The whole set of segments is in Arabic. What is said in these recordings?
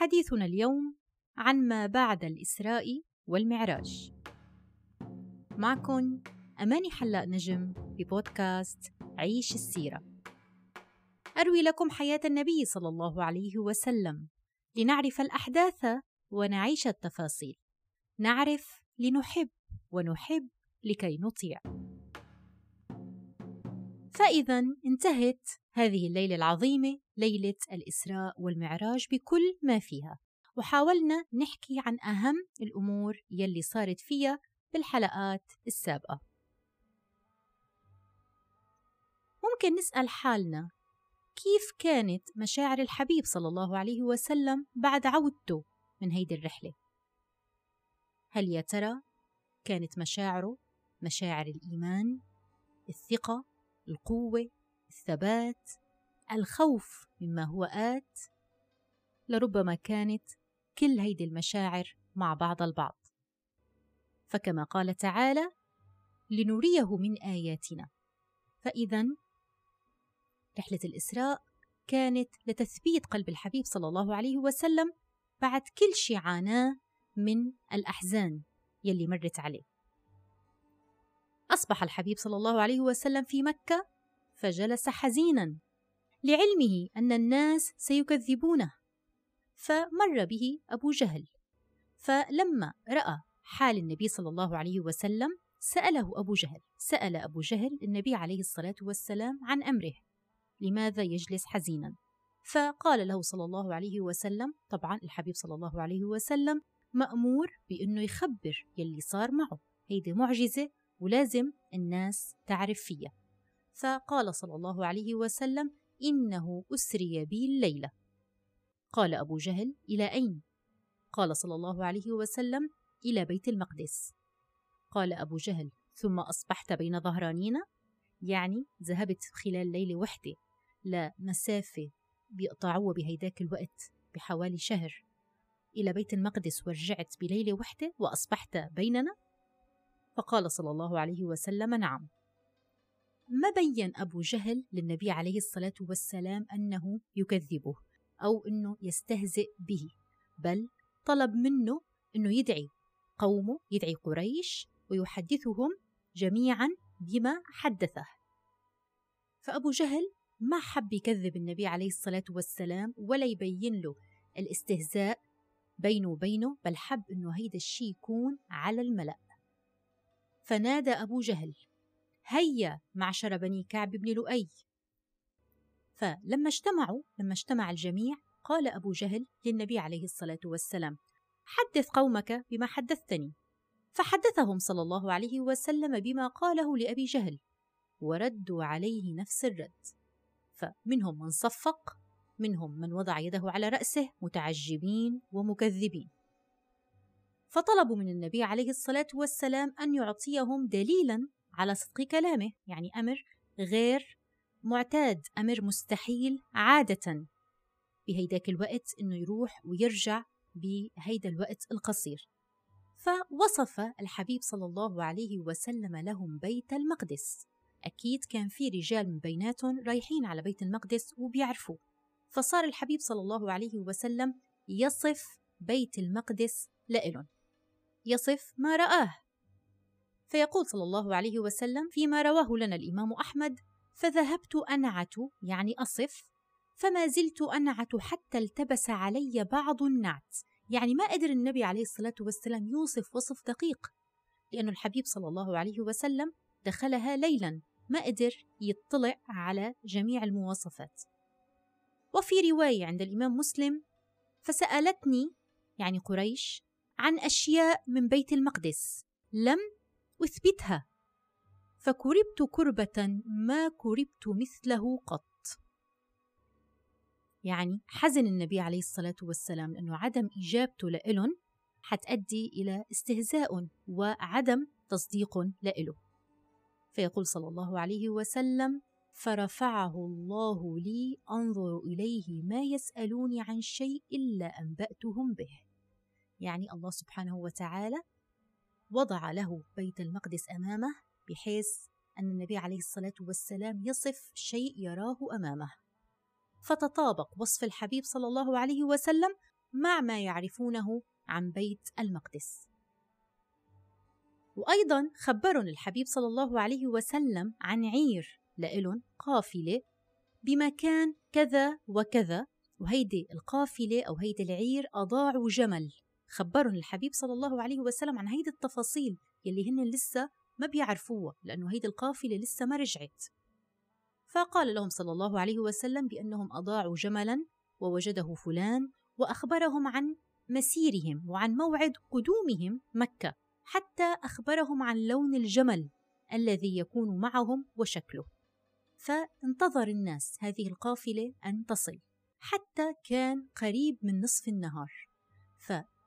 حديثنا اليوم عن ما بعد الإسراء والمعراج. معكم أماني حلاق نجم ببودكاست عيش السيرة. أروي لكم حياة النبي صلى الله عليه وسلم. لنعرف الأحداث ونعيش التفاصيل. نعرف لنحب ونحب لكي نطيع. فإذا انتهت هذه الليلة العظيمة ليلة الإسراء والمعراج بكل ما فيها. وحاولنا نحكي عن أهم الأمور يلي صارت فيها بالحلقات السابقة. ممكن نسأل حالنا كيف كانت مشاعر الحبيب صلى الله عليه وسلم بعد عودته من هيدي الرحلة؟ هل يا ترى كانت مشاعره مشاعر الإيمان الثقة القوة الثبات الخوف مما هو آت لربما كانت كل هيدي المشاعر مع بعض البعض. فكما قال تعالى لنريه من آياتنا. فإذا رحلة الإسراء كانت لتثبيت قلب الحبيب صلى الله عليه وسلم بعد كل شي عاناه من الأحزان يلي مرت عليه. أصبح الحبيب صلى الله عليه وسلم في مكة فجلس حزينا لعلمه أن الناس سيكذبونه. فمر به أبو جهل فلما رأى حال النبي صلى الله عليه وسلم سأله أبو جهل سأل أبو جهل النبي عليه الصلاة والسلام عن أمره لماذا يجلس حزينا؟ فقال له صلى الله عليه وسلم طبعا الحبيب صلى الله عليه وسلم مأمور بأنه يخبر يلي صار معه هيدي معجزة ولازم الناس تعرف فيها. فقال صلى الله عليه وسلم إنه أسري بي الليلة. قال أبو جهل إلى أين؟ قال صلى الله عليه وسلم إلى بيت المقدس. قال أبو جهل ثم أصبحت بين ظهرانينا يعني ذهبت خلال ليلة وحدة. لمسافة بيقطعوها بهيداك الوقت بحوالي شهر. إلى بيت المقدس ورجعت بليلة وحدة وأصبحت بيننا؟ فقال صلى الله عليه وسلم نعم. ما بين أبو جهل للنبي عليه الصلاة والسلام أنه يكذبه أو أنه يستهزئ به بل طلب منه أنه يدعي قومه يدعي قريش ويحدثهم جميعا بما حدثه. فأبو جهل ما حب يكذب النبي عليه الصلاة والسلام ولا يبين له الاستهزاء بينه وبينه بل حب أنه هيدا الشيء يكون على الملأ. فنادى أبو جهل هيا معشر بني كعب بن لؤي. فلما اجتمعوا لما اجتمع الجميع قال أبو جهل للنبي عليه الصلاة والسلام حدث قومك بما حدثتني. فحدثهم صلى الله عليه وسلم بما قاله لأبي جهل وردوا عليه نفس الرد. فمنهم من صفق منهم من وضع يده على رأسه متعجبين ومكذبين. فطلبوا من النبي عليه الصلاة والسلام أن يعطيهم دليلا على صدق كلامه يعني أمر غير معتاد أمر مستحيل عادة. بهيداك الوقت إنه يروح ويرجع بهيدا الوقت القصير. فوصف الحبيب صلى الله عليه وسلم لهم بيت المقدس. أكيد كان في رجال من بيناتهم رايحين على بيت المقدس وبيعرفوا فصار الحبيب صلى الله عليه وسلم يصف بيت المقدس لإلهم. يصف ما رآه. فيقول صلى الله عليه وسلم فيما رواه لنا الإمام أحمد فذهبت أنعت يعني أصف فما زلت أنعت حتى التبس علي بعض النعت يعني ما قدر النبي عليه الصلاة والسلام يوصف وصف دقيق لأن الحبيب صلى الله عليه وسلم دخلها ليلا ما قدر يطلع على جميع المواصفات. وفي رواية عند الإمام مسلم فسألتني يعني قريش عن أشياء من بيت المقدس لم أثبتها. فكربت كربة ما كربت مثله قط. يعني حزن النبي عليه الصلاة والسلام لأنه عدم إجابته لإلن حتأدي إلى استهزاء وعدم تصديق لإله. فيقول صلى الله عليه وسلم فرفعه الله لي أنظر إليه ما يسألوني عن شيء إلا أنبأتهم به. يعني الله سبحانه وتعالى وضع له بيت المقدس أمامه بحيث أن النبي عليه الصلاة والسلام يصف شيء يراه أمامه. فتطابق وصف الحبيب صلى الله عليه وسلم مع ما يعرفونه عن بيت المقدس. وأيضا خبرهم الحبيب صلى الله عليه وسلم عن عير لإلن قافلة بمكان كذا وكذا وهيدي القافلة أو هيدي العير أضاعوا جمل. خبرهم الحبيب صلى الله عليه وسلم عن هيدي التفاصيل يلي هن لسه ما بيعرفوها لأنه هيدي القافلة لسه ما رجعت. فقال لهم صلى الله عليه وسلم بأنهم أضاعوا جملا ووجده فلان وأخبرهم عن مسيرهم وعن موعد قدومهم مكة حتى أخبرهم عن لون الجمل الذي يكون معهم وشكله. فانتظر الناس هذه القافلة أن تصل حتى كان قريب من نصف النهار.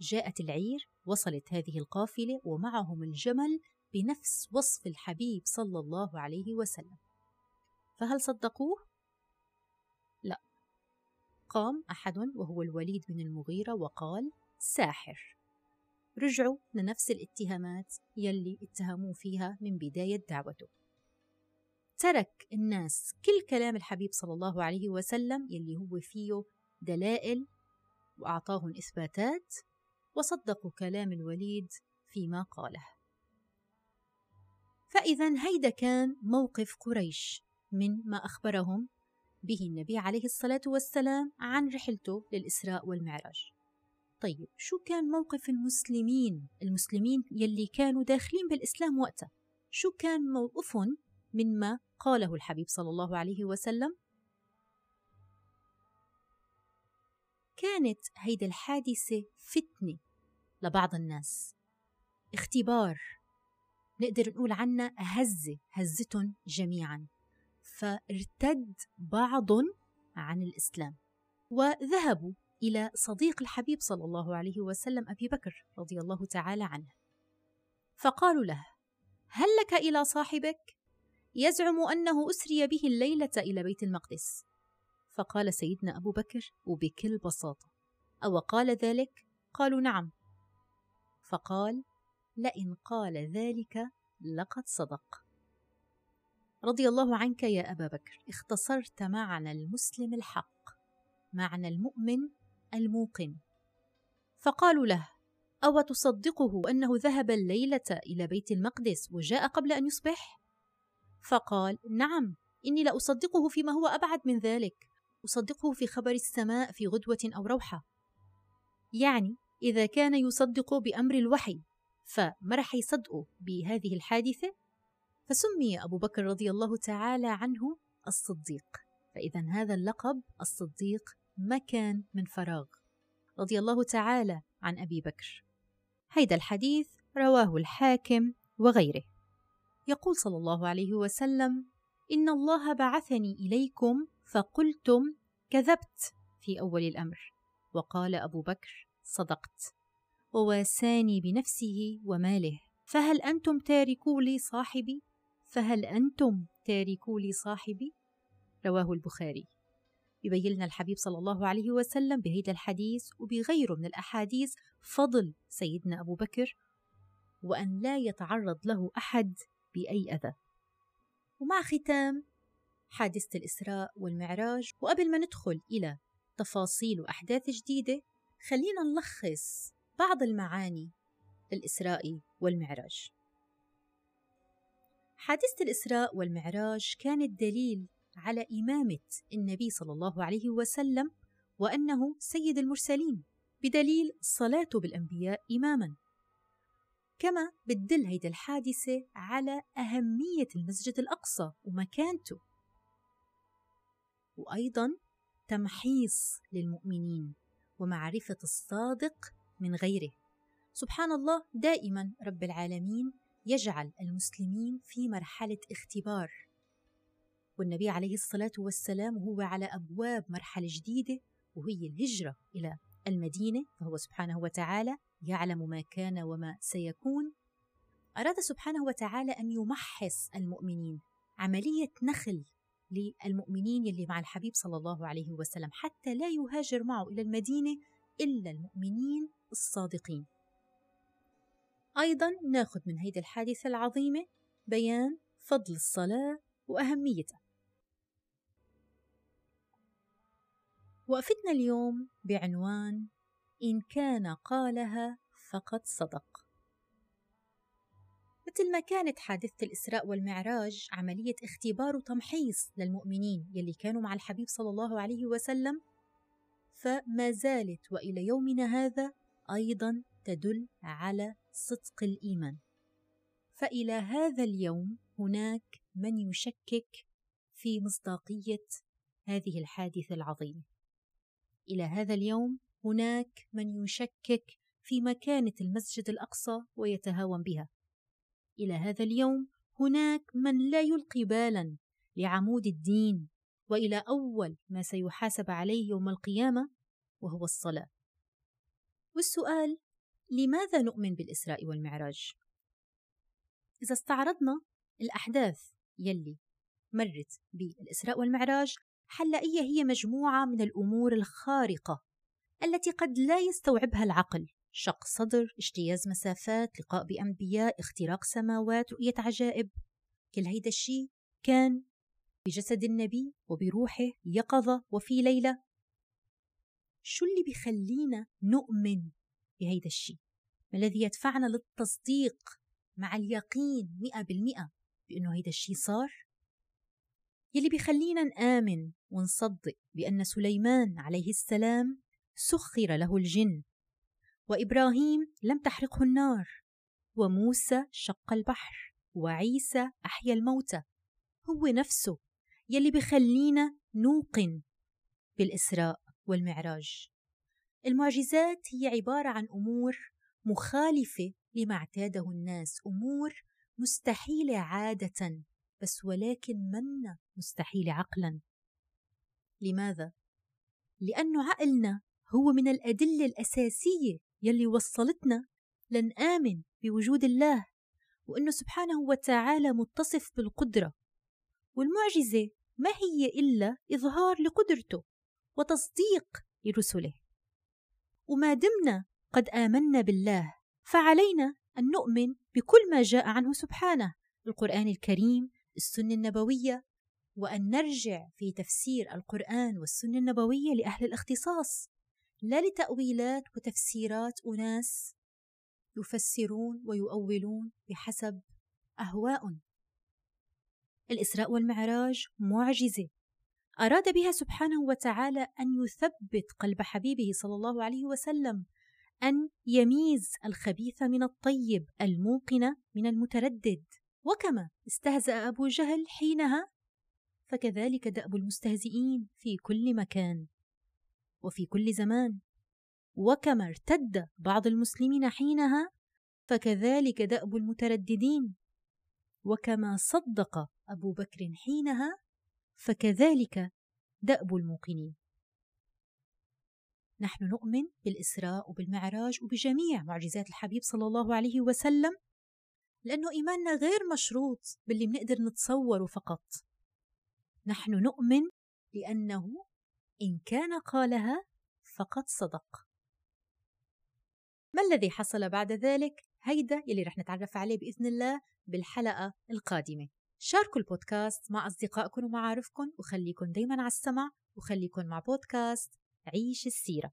فجاءت العير وصلت هذه القافلة ومعهم الجمل بنفس وصف الحبيب صلى الله عليه وسلم. فهل صدقوه؟ لا. قام أحد وهو الوليد بن المغيرة وقال ساحر رجعوا لنفس الاتهامات يلي اتهموه فيها من بداية دعوته. ترك الناس كل كلام الحبيب صلى الله عليه وسلم يلي هو فيه دلائل وأعطاهم إثباتات وصدقوا كلام الوليد فيما قاله. فإذا هيدا كان موقف قريش من ما أخبرهم به النبي عليه الصلاة والسلام عن رحلته للإسراء والمعراج. طيب شو كان موقف المسلمين؟ المسلمين يلي كانوا داخلين بالإسلام وقتها شو كان موقفهم مما قاله الحبيب صلى الله عليه وسلم؟ كانت هيدي الحادثة فتنة لبعض الناس. اختبار. نقدر نقول عنها هزة هزتهم جميعا. فارتد بعض عن الإسلام. وذهبوا إلى صديق الحبيب صلى الله عليه وسلم أبي بكر رضي الله تعالى عنه. فقالوا له هل لك إلى صاحبك؟ يزعم أنه أسري به الليلة إلى بيت المقدس. فقال سيدنا أبو بكر وبكل بساطة أو قال ذلك؟ قالوا نعم فقال لئن قال ذلك لقد صدق رضي الله عنك يا أبا بكر اختصرت معنى المسلم الحق معنى المؤمن الموقن فقالوا له أو تصدقه أنه ذهب الليلة إلى بيت المقدس وجاء قبل أن يصبح؟ فقال نعم إني لأصدقه فيما هو أبعد من ذلك أصدقه في خبر السماء في غدوة أو روحة. يعني إذا كان يصدق بأمر الوحي فما رح يصدقه بهذه الحادثة؟ فسمي أبو بكر رضي الله تعالى عنه الصديق. فإذا هذا اللقب الصديق ما كان من فراغ. رضي الله تعالى عن أبي بكر. هيدا الحديث رواه الحاكم وغيره. يقول صلى الله عليه وسلم إن الله بعثني إليكم فقلتم كذبت في أول الأمر. وقال أبو بكر صدقت. وواساني بنفسه وماله. فهل أنتم تاركوا لي صاحبي؟ فهل أنتم تاركوا لي صاحبي؟ رواه البخاري. يبين لنا الحبيب صلى الله عليه وسلم بهيدا الحديث وبغيره من الأحاديث فضل سيدنا أبو بكر وأن لا يتعرض له أحد بأي أذى. ومع ختام حادثة الإسراء والمعراج وقبل ما ندخل إلى تفاصيل وأحداث جديدة خلينا نلخص بعض المعاني للإسراء والمعراج. حادثة الإسراء والمعراج كانت دليل على إمامة النبي صلى الله عليه وسلم وأنه سيد المرسلين بدليل صلاته بالأنبياء إماما. كما بتدل هيدي الحادثة على أهمية المسجد الأقصى ومكانته. وأيضا تمحيص للمؤمنين ومعرفة الصادق من غيره. سبحان الله دائما رب العالمين يجعل المسلمين في مرحلة اختبار. والنبي عليه الصلاة والسلام هو على أبواب مرحلة جديدة وهي الهجرة إلى المدينة. فهو سبحانه وتعالى يعلم ما كان وما سيكون. أراد سبحانه وتعالى أن يمحص المؤمنين. عملية نخل للمؤمنين يلي مع الحبيب صلى الله عليه وسلم حتى لا يهاجر معه إلى المدينة إلا المؤمنين الصادقين. أيضا ناخذ من هيدي الحادثة العظيمة بيان فضل الصلاة وأهميتها. وقفتنا اليوم بعنوان إن كان قالها فقد صدق. مثل ما كانت حادثة الإسراء والمعراج عملية اختبار وتمحيص للمؤمنين يلي كانوا مع الحبيب صلى الله عليه وسلم. فما زالت وإلى يومنا هذا أيضا تدل على صدق الإيمان. فإلى هذا اليوم هناك من يشكك في مصداقية هذه الحادثة العظيمة. إلى هذا اليوم هناك من يشكك في مكانة المسجد الأقصى ويتهاون بها. إلى هذا اليوم هناك من لا يلقي بالا لعمود الدين وإلى أول ما سيحاسب عليه يوم القيامة وهو الصلاة. والسؤال لماذا نؤمن بالإسراء والمعراج؟ إذا استعرضنا الأحداث يلي مرت بالإسراء والمعراج حنلاقيها هي مجموعة من الأمور الخارقة التي قد لا يستوعبها العقل. شق صدر اجتياز مسافات لقاء بأنبياء اختراق سماوات رؤية عجائب. كل هيدا الشيء كان بجسد النبي وبروحه يقظة وفي ليلة. شو اللي بيخلينا نؤمن بهيدا الشيء؟ ما الذي يدفعنا للتصديق مع اليقين مئة بالمئة بأنه هيدا الشيء صار؟ يلي بيخلينا نآمن ونصدق بأن سليمان عليه السلام سخر له الجن. وإبراهيم لم تحرقه النار وموسى شق البحر وعيسى أحيا الموتى. هو نفسه يلي بخلينا نوقن بالإسراء والمعراج. المعجزات هي عبارة عن أمور مخالفة لما اعتاده الناس أمور مستحيلة عادة بس ولكن منا مستحيلة عقلا؟ لماذا؟ لأنه عقلنا هو من الأدلة الأساسية يلي وصلتنا لنآمن بوجود الله وأنه سبحانه وتعالى متصف بالقدرة. والمعجزة ما هي إلا إظهار لقدرته وتصديق لرسله. وما دمنا قد آمنا بالله فعلينا أن نؤمن بكل ما جاء عنه سبحانه القرآن الكريم السنة النبوية وأن نرجع في تفسير القرآن والسنة النبوية لأهل الاختصاص. لا لتأويلات وتفسيرات أناس يفسرون ويؤولون بحسب أهواء. الإسراء والمعراج معجزة. أراد بها سبحانه وتعالى أن يثبت قلب حبيبه صلى الله عليه وسلم أن يميز الخبيث من الطيب الموقن من المتردد. وكما استهزأ أبو جهل حينها فكذلك دأب المستهزئين في كل مكان. وفي كل زمان. وكما ارتد بعض المسلمين حينها فكذلك دأب المترددين. وكما صدق أبو بكر حينها فكذلك دأب الموقنين. نحن نؤمن بالإسراء وبالمعراج وبجميع معجزات الحبيب صلى الله عليه وسلم لأنه إيماننا غير مشروط باللي بنقدر نتصوره فقط. نحن نؤمن لأنه إن كان قالها فقد صدق. ما الذي حصل بعد ذلك؟ هيدا يلي رح نتعرف عليه بإذن الله بالحلقة القادمة. شاركوا البودكاست مع أصدقائكم ومعارفكم وخليكم دايما على السمع وخليكم مع بودكاست عيش السيرة.